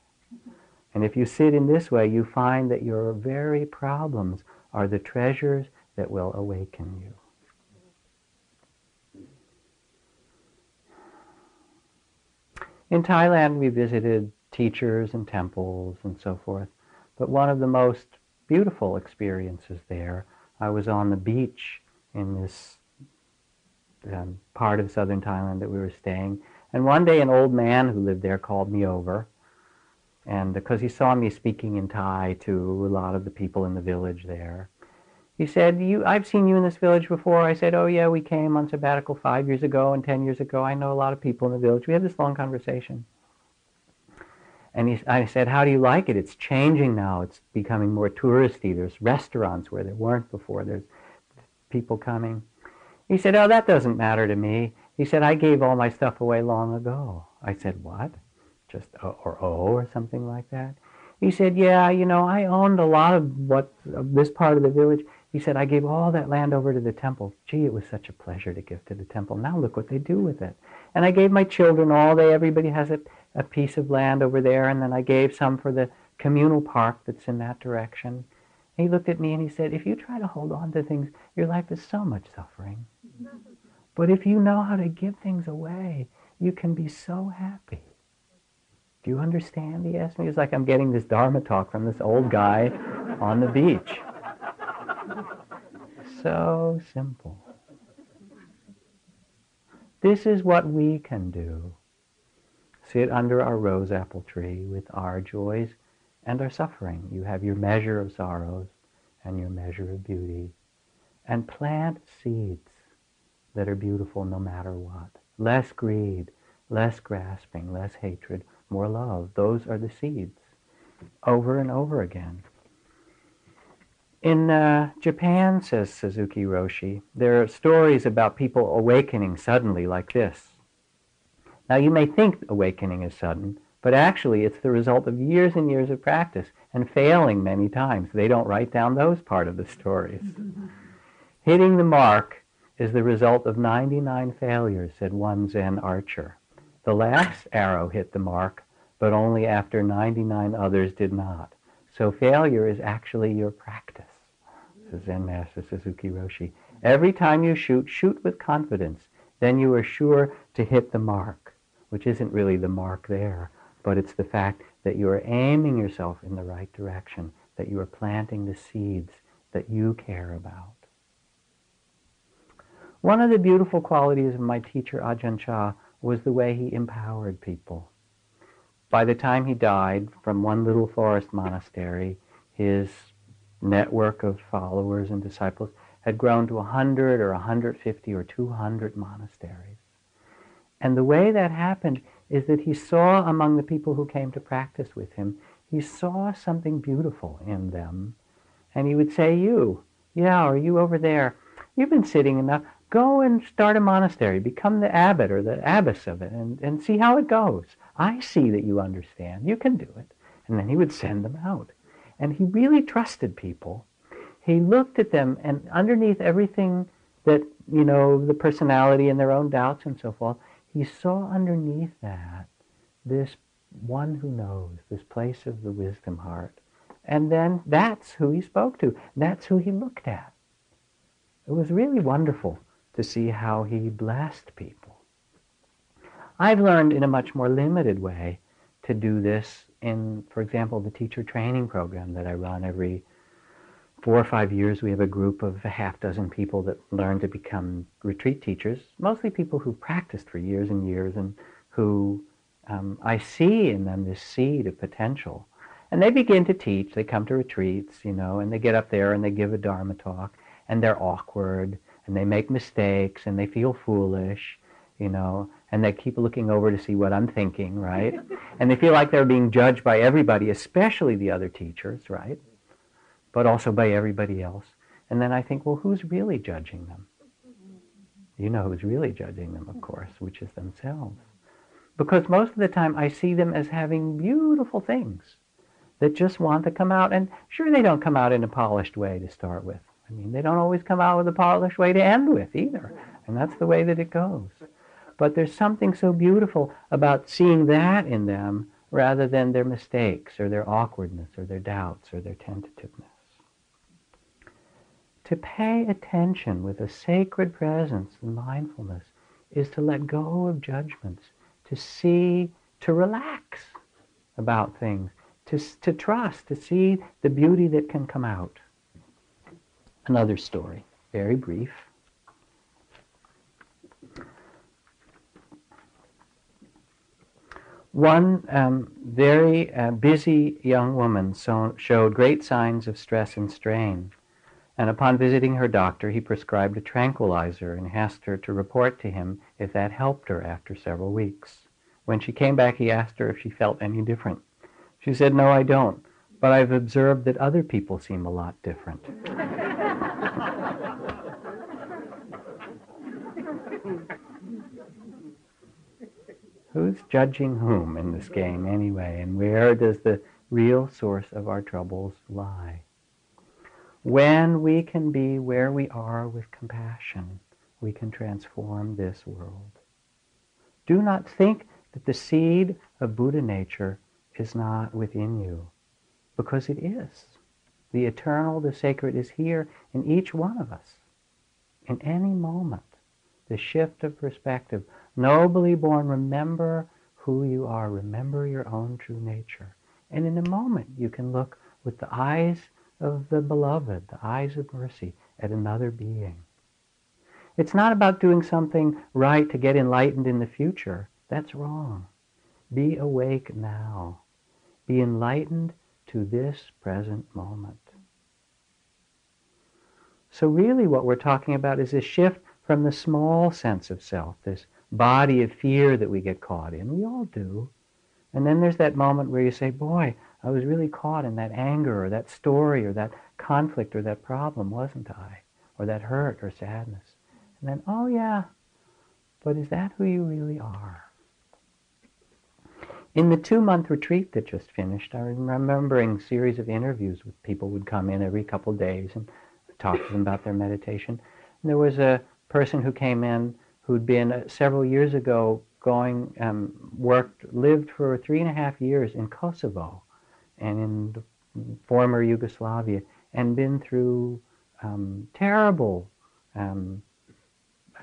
And if you sit in this way, you find that your very problems are the treasures that will awaken you. In Thailand, we visited teachers and temples and so forth. But one of the most beautiful experiences there, I was on the beach in this um, part of southern Thailand that we were staying. And one day an old man who lived there called me over. And because he saw me speaking in Thai to a lot of the people in the village there, he said, you, I've seen you in this village before. I said, oh yeah, we came on sabbatical five years ago and ten years ago. I know a lot of people in the village. We had this long conversation. And he, I said, how do you like it? It's changing now. It's becoming more touristy. There's restaurants where there weren't before. There's people coming. He said, oh, that doesn't matter to me. He said, I gave all my stuff away long ago. I said, what? Just, uh, or oh, or something like that? He said, yeah, you know, I owned a lot of what of this part of the village. He said, I gave all that land over to the temple. Gee, it was such a pleasure to give to the temple. Now look what they do with it. And I gave my children all they, everybody has a, a piece of land over there, and then I gave some for the communal park that's in that direction. And he looked at me and he said, if you try to hold on to things, your life is so much suffering. But if you know how to give things away, you can be so happy. Do you understand? He asked me. It's like I'm getting this Dharma talk from this old guy on the beach. So simple. This is what we can do. Sit under our rose apple tree with our joys and our suffering. You have your measure of sorrows and your measure of beauty. And plant seeds that are beautiful no matter what. Less greed, less grasping, less hatred, more love. Those are the seeds. Over and over again. In uh, Japan, says Suzuki Roshi, there are stories about people awakening suddenly like this. Now, you may think awakening is sudden, but actually it's the result of years and years of practice and failing many times. They don't write down those part of the stories. Hitting the mark is the result of 99 failures, said one Zen archer. The last arrow hit the mark, but only after 99 others did not. So failure is actually your practice says Zen Master Suzuki Roshi. Every time you shoot, shoot with confidence. Then you are sure to hit the mark, which isn't really the mark there, but it's the fact that you are aiming yourself in the right direction, that you are planting the seeds that you care about. One of the beautiful qualities of my teacher Ajahn Chah was the way he empowered people. By the time he died from one little forest monastery, his network of followers and disciples had grown to 100 or 150 or 200 monasteries. And the way that happened is that he saw among the people who came to practice with him, he saw something beautiful in them. And he would say, You, yeah, or you over there, you've been sitting enough. Go and start a monastery, become the abbot or the abbess of it, and, and see how it goes. I see that you understand. You can do it. And then he would send them out. And he really trusted people. He looked at them, and underneath everything that, you know, the personality and their own doubts and so forth, he saw underneath that this one who knows, this place of the wisdom heart. And then that's who he spoke to. That's who he looked at. It was really wonderful to see how he blessed people. I've learned in a much more limited way to do this in, for example, the teacher training program that I run every four or five years, we have a group of a half dozen people that learn to become retreat teachers, mostly people who practiced for years and years and who um, I see in them this seed of potential. And they begin to teach. They come to retreats, you know, and they get up there and they give a Dharma talk, and they're awkward, and they make mistakes, and they feel foolish, you know, and they keep looking over to see what I'm thinking, right? and they feel like they're being judged by everybody, especially the other teachers, right? But also by everybody else. And then I think, well, who's really judging them? You know who's really judging them, of course, which is themselves. Because most of the time I see them as having beautiful things that just want to come out. And sure, they don't come out in a polished way to start with. I mean, they don't always come out with a polished way to end with either. And that's the way that it goes. But there's something so beautiful about seeing that in them rather than their mistakes or their awkwardness or their doubts or their tentativeness. To pay attention with a sacred presence and mindfulness is to let go of judgments, to see, to relax about things, to, to trust, to see the beauty that can come out. Another story, very brief. One um, very uh, busy young woman so, showed great signs of stress and strain. And upon visiting her doctor, he prescribed a tranquilizer and asked her to report to him if that helped her after several weeks. When she came back, he asked her if she felt any different. She said, No, I don't, but I've observed that other people seem a lot different. who's judging whom in this game anyway? And where does the real source of our troubles lie. When we can be where we are with compassion, we can transform this world. Do not think that the seed of Buddha nature is not within you, because it is. The eternal, the sacred is here in each one of us. In any moment, the shift of perspective. Nobly born, remember who you are. Remember your own true nature. And in a moment, you can look with the eyes of the beloved, the eyes of mercy, at another being. It's not about doing something right to get enlightened in the future. That's wrong. Be awake now. Be enlightened to this present moment. So really what we're talking about is a shift from the small sense of self, this body of fear that we get caught in. We all do. And then there's that moment where you say, boy, I was really caught in that anger or that story or that conflict or that problem, wasn't I? Or that hurt or sadness. And then, oh yeah, but is that who you really are? In the two-month retreat that just finished, I'm remembering a series of interviews with people who would come in every couple of days and talk to them about their meditation. And there was a person who came in who'd been uh, several years ago going, um, worked, lived for three and a half years in Kosovo and in the former Yugoslavia and been through um, terrible um,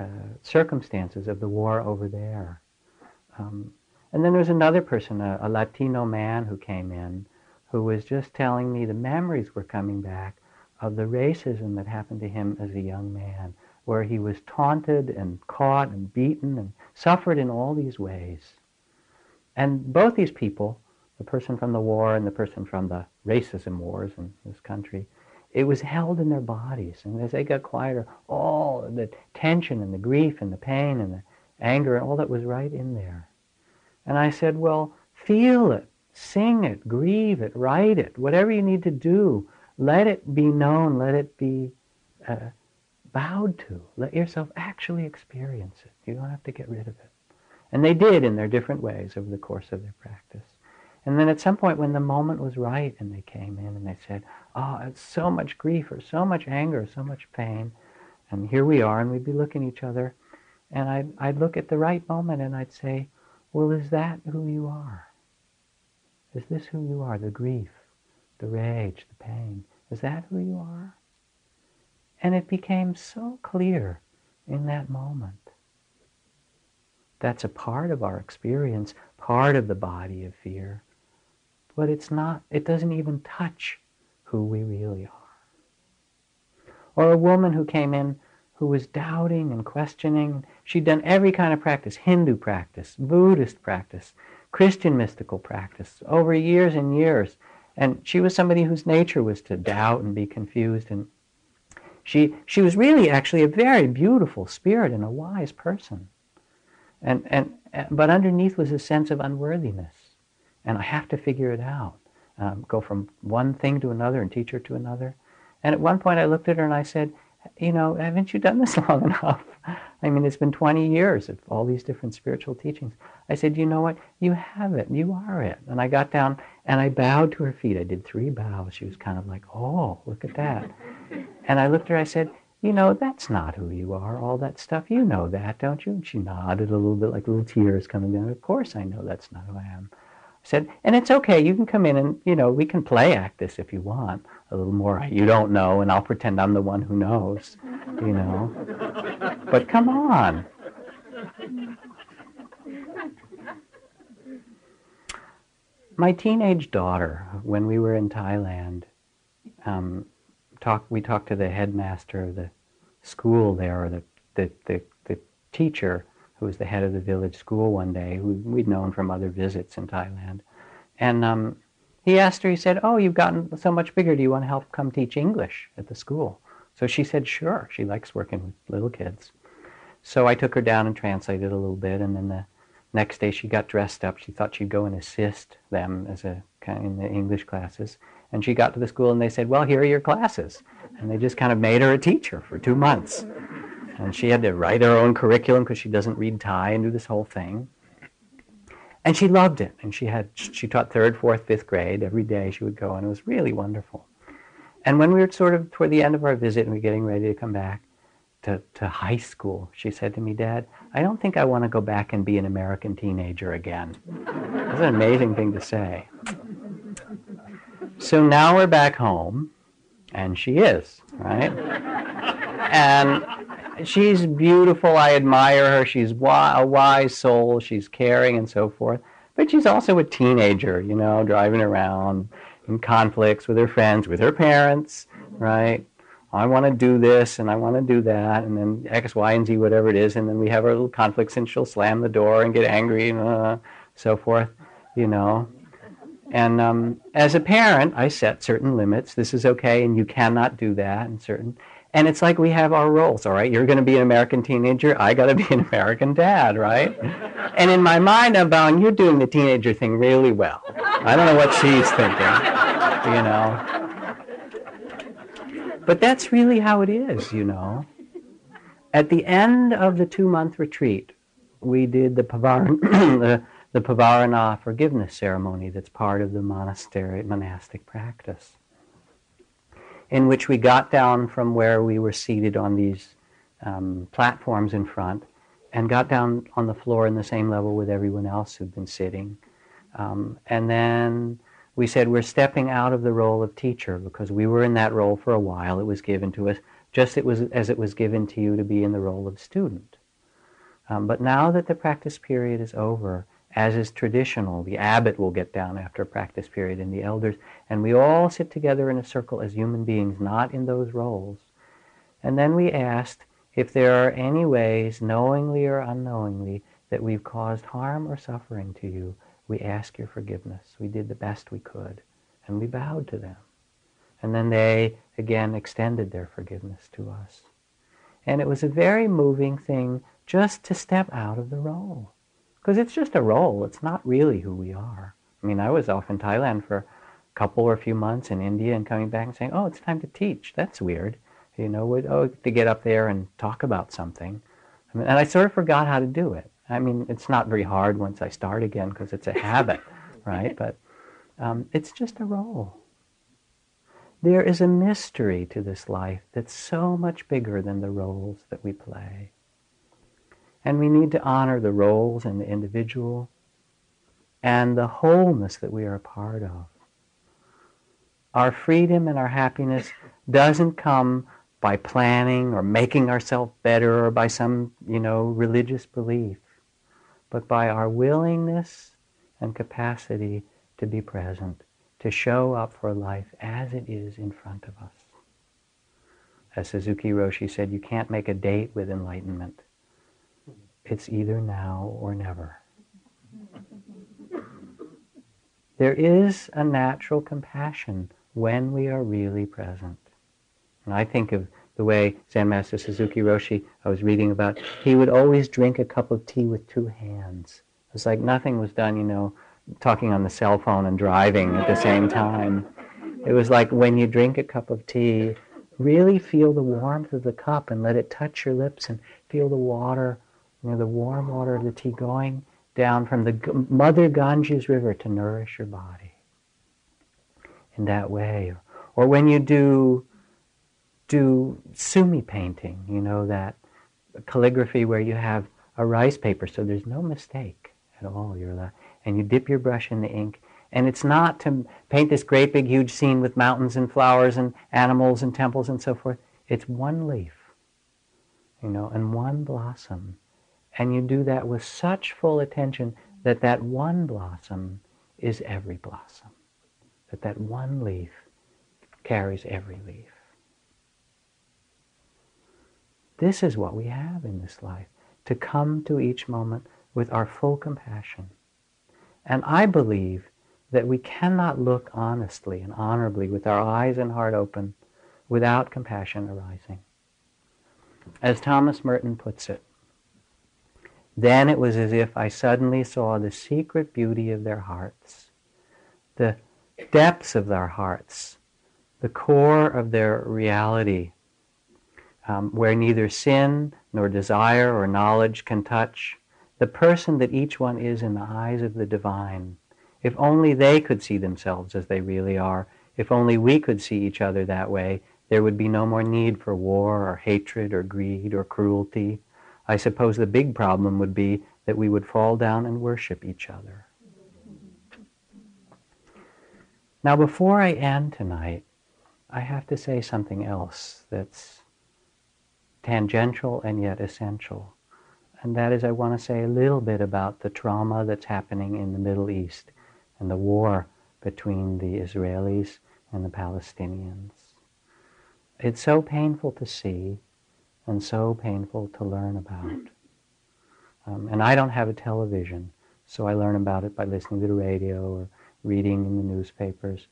uh, circumstances of the war over there. Um, and then there was another person, a, a Latino man who came in, who was just telling me the memories were coming back of the racism that happened to him as a young man, where he was taunted and caught and beaten and suffered in all these ways. And both these people, the person from the war and the person from the racism wars in this country, it was held in their bodies. And as they got quieter, all the tension and the grief and the pain and the anger and all that was right in there. And I said, well, feel it, sing it, grieve it, write it, whatever you need to do. Let it be known, let it be uh, bowed to. Let yourself actually experience it. You don't have to get rid of it. And they did in their different ways over the course of their practice. And then at some point when the moment was right and they came in and they said, oh, it's so much grief or so much anger, or so much pain. And here we are and we'd be looking at each other and I'd, I'd look at the right moment and I'd say, well, is that who you are? Is this who you are? The grief, the rage, the pain. Is that who you are? And it became so clear in that moment. That's a part of our experience, part of the body of fear. But it's not, it doesn't even touch who we really are. Or a woman who came in who was doubting and questioning. She'd done every kind of practice, Hindu practice, Buddhist practice, Christian mystical practice, over years and years. And she was somebody whose nature was to doubt and be confused and she, she was really actually a very beautiful spirit and a wise person. And, and, but underneath was a sense of unworthiness. And I have to figure it out. Um, go from one thing to another and teacher to another. And at one point I looked at her and I said, you know, haven't you done this long enough? I mean, it's been 20 years of all these different spiritual teachings. I said, you know what? You have it. You are it. And I got down and I bowed to her feet. I did three bows. She was kind of like, oh, look at that. And I looked at her. I said, you know, that's not who you are. All that stuff. You know that, don't you? And she nodded a little bit, like little tears coming down. Of course I know that's not who I am. I said, and it's okay. You can come in and, you know, we can play act this if you want a little more. You don't know, and I'll pretend I'm the one who knows, you know. But come on. My teenage daughter, when we were in Thailand, um, talk, we talked to the headmaster of the school there, or the, the, the, the teacher who was the head of the village school one day, who we'd known from other visits in Thailand. And um, he asked her, he said, Oh, you've gotten so much bigger. Do you want to help come teach English at the school? So she said, Sure. She likes working with little kids. So I took her down and translated a little bit, and then the next day she got dressed up. She thought she'd go and assist them as a kind of in the English classes. And she got to the school and they said, Well, here are your classes. And they just kind of made her a teacher for two months. And she had to write her own curriculum because she doesn't read Thai and do this whole thing. and she loved it. And she had she taught third, fourth, fifth grade every day. She would go, and it was really wonderful. And when we were sort of toward the end of our visit and we were getting ready to come back to, to high school, she said to me, Dad, I don't think I want to go back and be an American teenager again. That's an amazing thing to say. So now we're back home, and she is, right? And she's beautiful. I admire her. She's a wise soul. She's caring and so forth. But she's also a teenager, you know, driving around in conflicts with her friends, with her parents, right? I want to do this and I want to do that, and then X, Y, and Z, whatever it is, and then we have our little conflicts, and she'll slam the door and get angry and uh, so forth, you know. And um, as a parent, I set certain limits. This is okay, and you cannot do that, and certain. And it's like we have our roles, all right? You're going to be an American teenager. I got to be an American dad, right? And in my mind, I'm going, you're doing the teenager thing really well. I don't know what she's thinking, you know. But that's really how it is, you know. At the end of the two month retreat, we did the Pavaran, the, Pavarana forgiveness ceremony that's part of the monastery monastic practice in which we got down from where we were seated on these um, platforms in front and got down on the floor in the same level with everyone else who'd been sitting. Um, and then we said we're stepping out of the role of teacher because we were in that role for a while. It was given to us just it was, as it was given to you to be in the role of student. Um, but now that the practice period is over, as is traditional. The abbot will get down after a practice period and the elders, and we all sit together in a circle as human beings, not in those roles. And then we asked if there are any ways, knowingly or unknowingly, that we've caused harm or suffering to you. We ask your forgiveness. We did the best we could, and we bowed to them. And then they again extended their forgiveness to us. And it was a very moving thing just to step out of the role because it's just a role. It's not really who we are. I mean, I was off in Thailand for a couple or a few months in India and coming back and saying, oh, it's time to teach. That's weird. You know, oh, to get up there and talk about something. I mean, and I sort of forgot how to do it. I mean, it's not very hard once I start again because it's a habit, right? But um, it's just a role. There is a mystery to this life that's so much bigger than the roles that we play. And we need to honor the roles and the individual and the wholeness that we are a part of. Our freedom and our happiness doesn't come by planning or making ourselves better or by some, you know, religious belief, but by our willingness and capacity to be present, to show up for life as it is in front of us. As Suzuki Roshi said, you can't make a date with enlightenment. It's either now or never. There is a natural compassion when we are really present. And I think of the way Zen Master Suzuki Roshi, I was reading about, he would always drink a cup of tea with two hands. It was like nothing was done, you know, talking on the cell phone and driving at the same time. It was like when you drink a cup of tea, really feel the warmth of the cup and let it touch your lips and feel the water you know, the warm water of the tea going down from the Mother Ganges River to nourish your body in that way. Or when you do do sumi painting, you know, that calligraphy where you have a rice paper, so there's no mistake at all. You're and you dip your brush in the ink, and it's not to paint this great big huge scene with mountains and flowers and animals and temples and so forth. It's one leaf, you know, and one blossom and you do that with such full attention that that one blossom is every blossom. That that one leaf carries every leaf. This is what we have in this life, to come to each moment with our full compassion. And I believe that we cannot look honestly and honorably with our eyes and heart open without compassion arising. As Thomas Merton puts it, then it was as if I suddenly saw the secret beauty of their hearts, the depths of their hearts, the core of their reality, um, where neither sin nor desire or knowledge can touch. the person that each one is in the eyes of the divine. If only they could see themselves as they really are, if only we could see each other that way, there would be no more need for war or hatred or greed or cruelty. I suppose the big problem would be that we would fall down and worship each other. Now, before I end tonight, I have to say something else that's tangential and yet essential. And that is, I want to say a little bit about the trauma that's happening in the Middle East and the war between the Israelis and the Palestinians. It's so painful to see and so painful to learn about. Um, and I don't have a television, so I learn about it by listening to the radio or reading in the newspapers.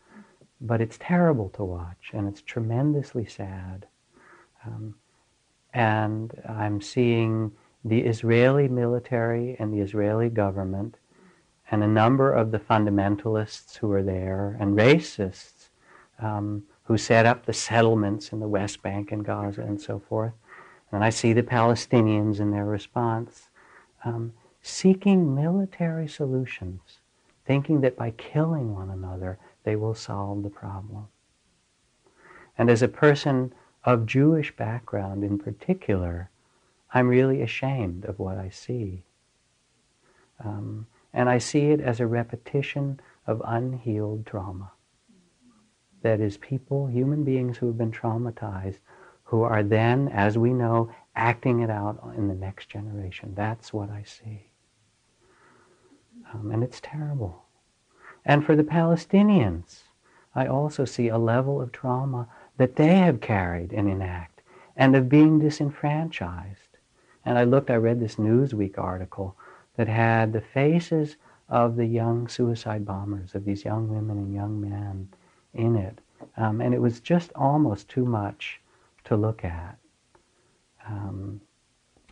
But it's terrible to watch, and it's tremendously sad. Um, and I'm seeing the Israeli military and the Israeli government and a number of the fundamentalists who are there and racists um, who set up the settlements in the West Bank and Gaza and so forth. And I see the Palestinians in their response um, seeking military solutions, thinking that by killing one another they will solve the problem. And as a person of Jewish background in particular, I'm really ashamed of what I see. Um, and I see it as a repetition of unhealed trauma. That is, people, human beings who have been traumatized, who are then, as we know, acting it out in the next generation. That's what I see. Um, and it's terrible. And for the Palestinians, I also see a level of trauma that they have carried and enact, and of being disenfranchised. And I looked, I read this Newsweek article that had the faces of the young suicide bombers, of these young women and young men in it. Um, and it was just almost too much to look at. Um,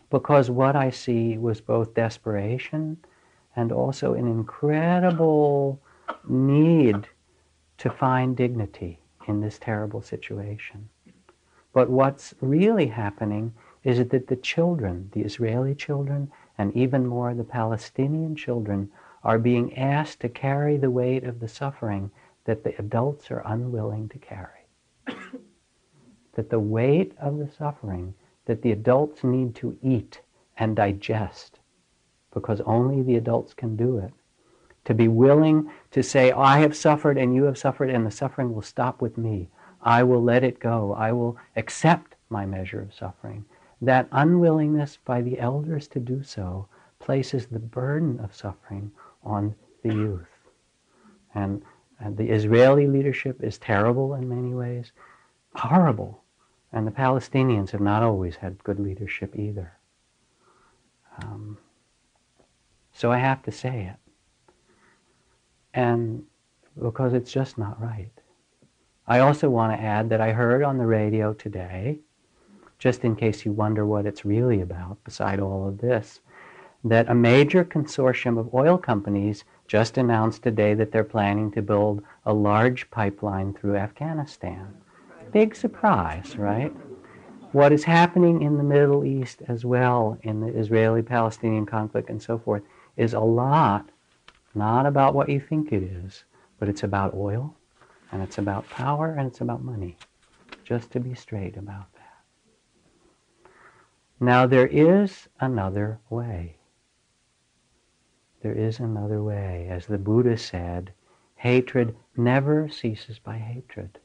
because what I see was both desperation and also an incredible need to find dignity in this terrible situation. But what's really happening is that the children, the Israeli children, and even more the Palestinian children, are being asked to carry the weight of the suffering that the adults are unwilling to carry. That the weight of the suffering that the adults need to eat and digest, because only the adults can do it, to be willing to say, I have suffered and you have suffered, and the suffering will stop with me. I will let it go. I will accept my measure of suffering. That unwillingness by the elders to do so places the burden of suffering on the youth. And, and the Israeli leadership is terrible in many ways, horrible. And the Palestinians have not always had good leadership either. Um, so I have to say it and because it's just not right. I also want to add that I heard on the radio today, just in case you wonder what it's really about beside all of this, that a major consortium of oil companies just announced today that they're planning to build a large pipeline through Afghanistan. Big surprise, right? What is happening in the Middle East as well, in the Israeli Palestinian conflict and so forth, is a lot not about what you think it is, but it's about oil, and it's about power, and it's about money. Just to be straight about that. Now, there is another way. There is another way. As the Buddha said, hatred never ceases by hatred.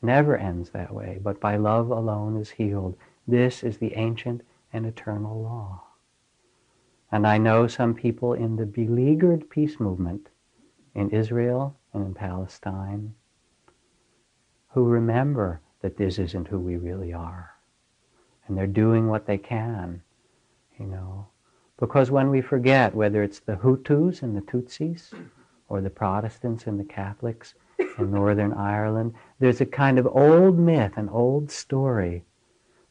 Never ends that way, but by love alone is healed. This is the ancient and eternal law. And I know some people in the beleaguered peace movement in Israel and in Palestine who remember that this isn't who we really are. And they're doing what they can, you know. Because when we forget, whether it's the Hutus and the Tutsis, or the Protestants and the Catholics in Northern Ireland, there's a kind of old myth, an old story,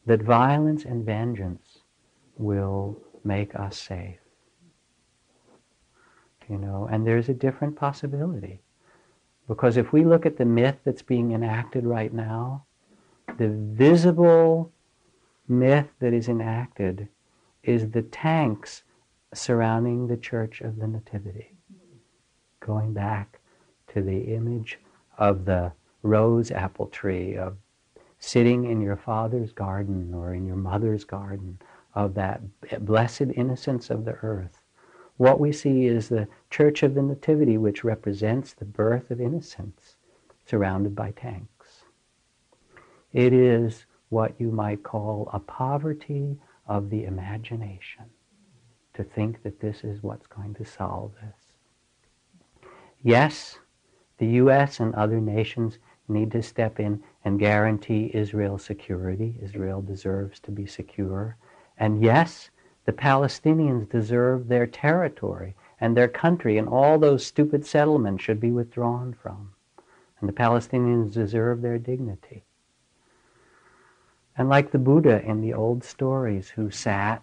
that violence and vengeance will make us safe. You know, and there's a different possibility. Because if we look at the myth that's being enacted right now, the visible myth that is enacted is the tanks surrounding the Church of the Nativity, going back to the image of the rose apple tree, of sitting in your father's garden or in your mother's garden, of that blessed innocence of the earth. What we see is the Church of the Nativity, which represents the birth of innocence, surrounded by tanks. It is what you might call a poverty of the imagination to think that this is what's going to solve this. Yes, the U.S. and other nations need to step in and guarantee Israel's security. Israel deserves to be secure. And yes, the Palestinians deserve their territory and their country, and all those stupid settlements should be withdrawn from. And the Palestinians deserve their dignity. And like the Buddha in the old stories who sat,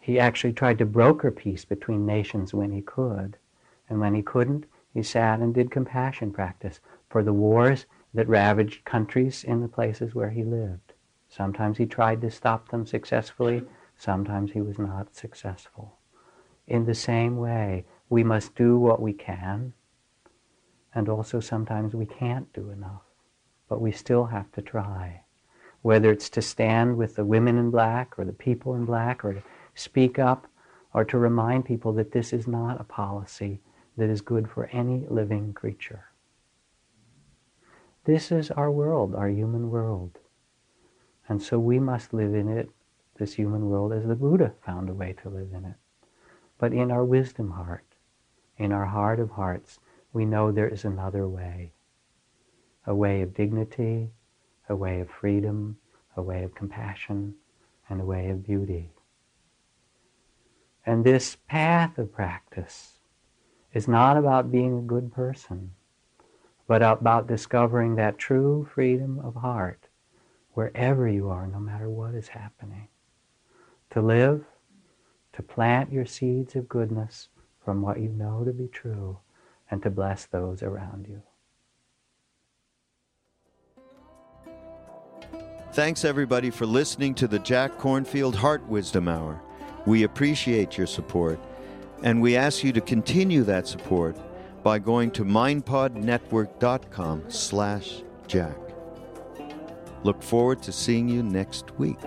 he actually tried to broker peace between nations when he could. And when he couldn't, he sat and did compassion practice for the wars that ravaged countries in the places where he lived. Sometimes he tried to stop them successfully, sometimes he was not successful. In the same way, we must do what we can, and also sometimes we can't do enough, but we still have to try whether it's to stand with the women in black or the people in black or to speak up or to remind people that this is not a policy that is good for any living creature. This is our world, our human world. And so we must live in it, this human world, as the Buddha found a way to live in it. But in our wisdom heart, in our heart of hearts, we know there is another way. A way of dignity, a way of freedom, a way of compassion, and a way of beauty. And this path of practice is not about being a good person, but about discovering that true freedom of heart wherever you are, no matter what is happening. To live, to plant your seeds of goodness from what you know to be true, and to bless those around you. Thanks everybody for listening to the Jack Kornfield Heart Wisdom Hour. We appreciate your support, and we ask you to continue that support by going to mindpodnetwork.com slash jack. Look forward to seeing you next week.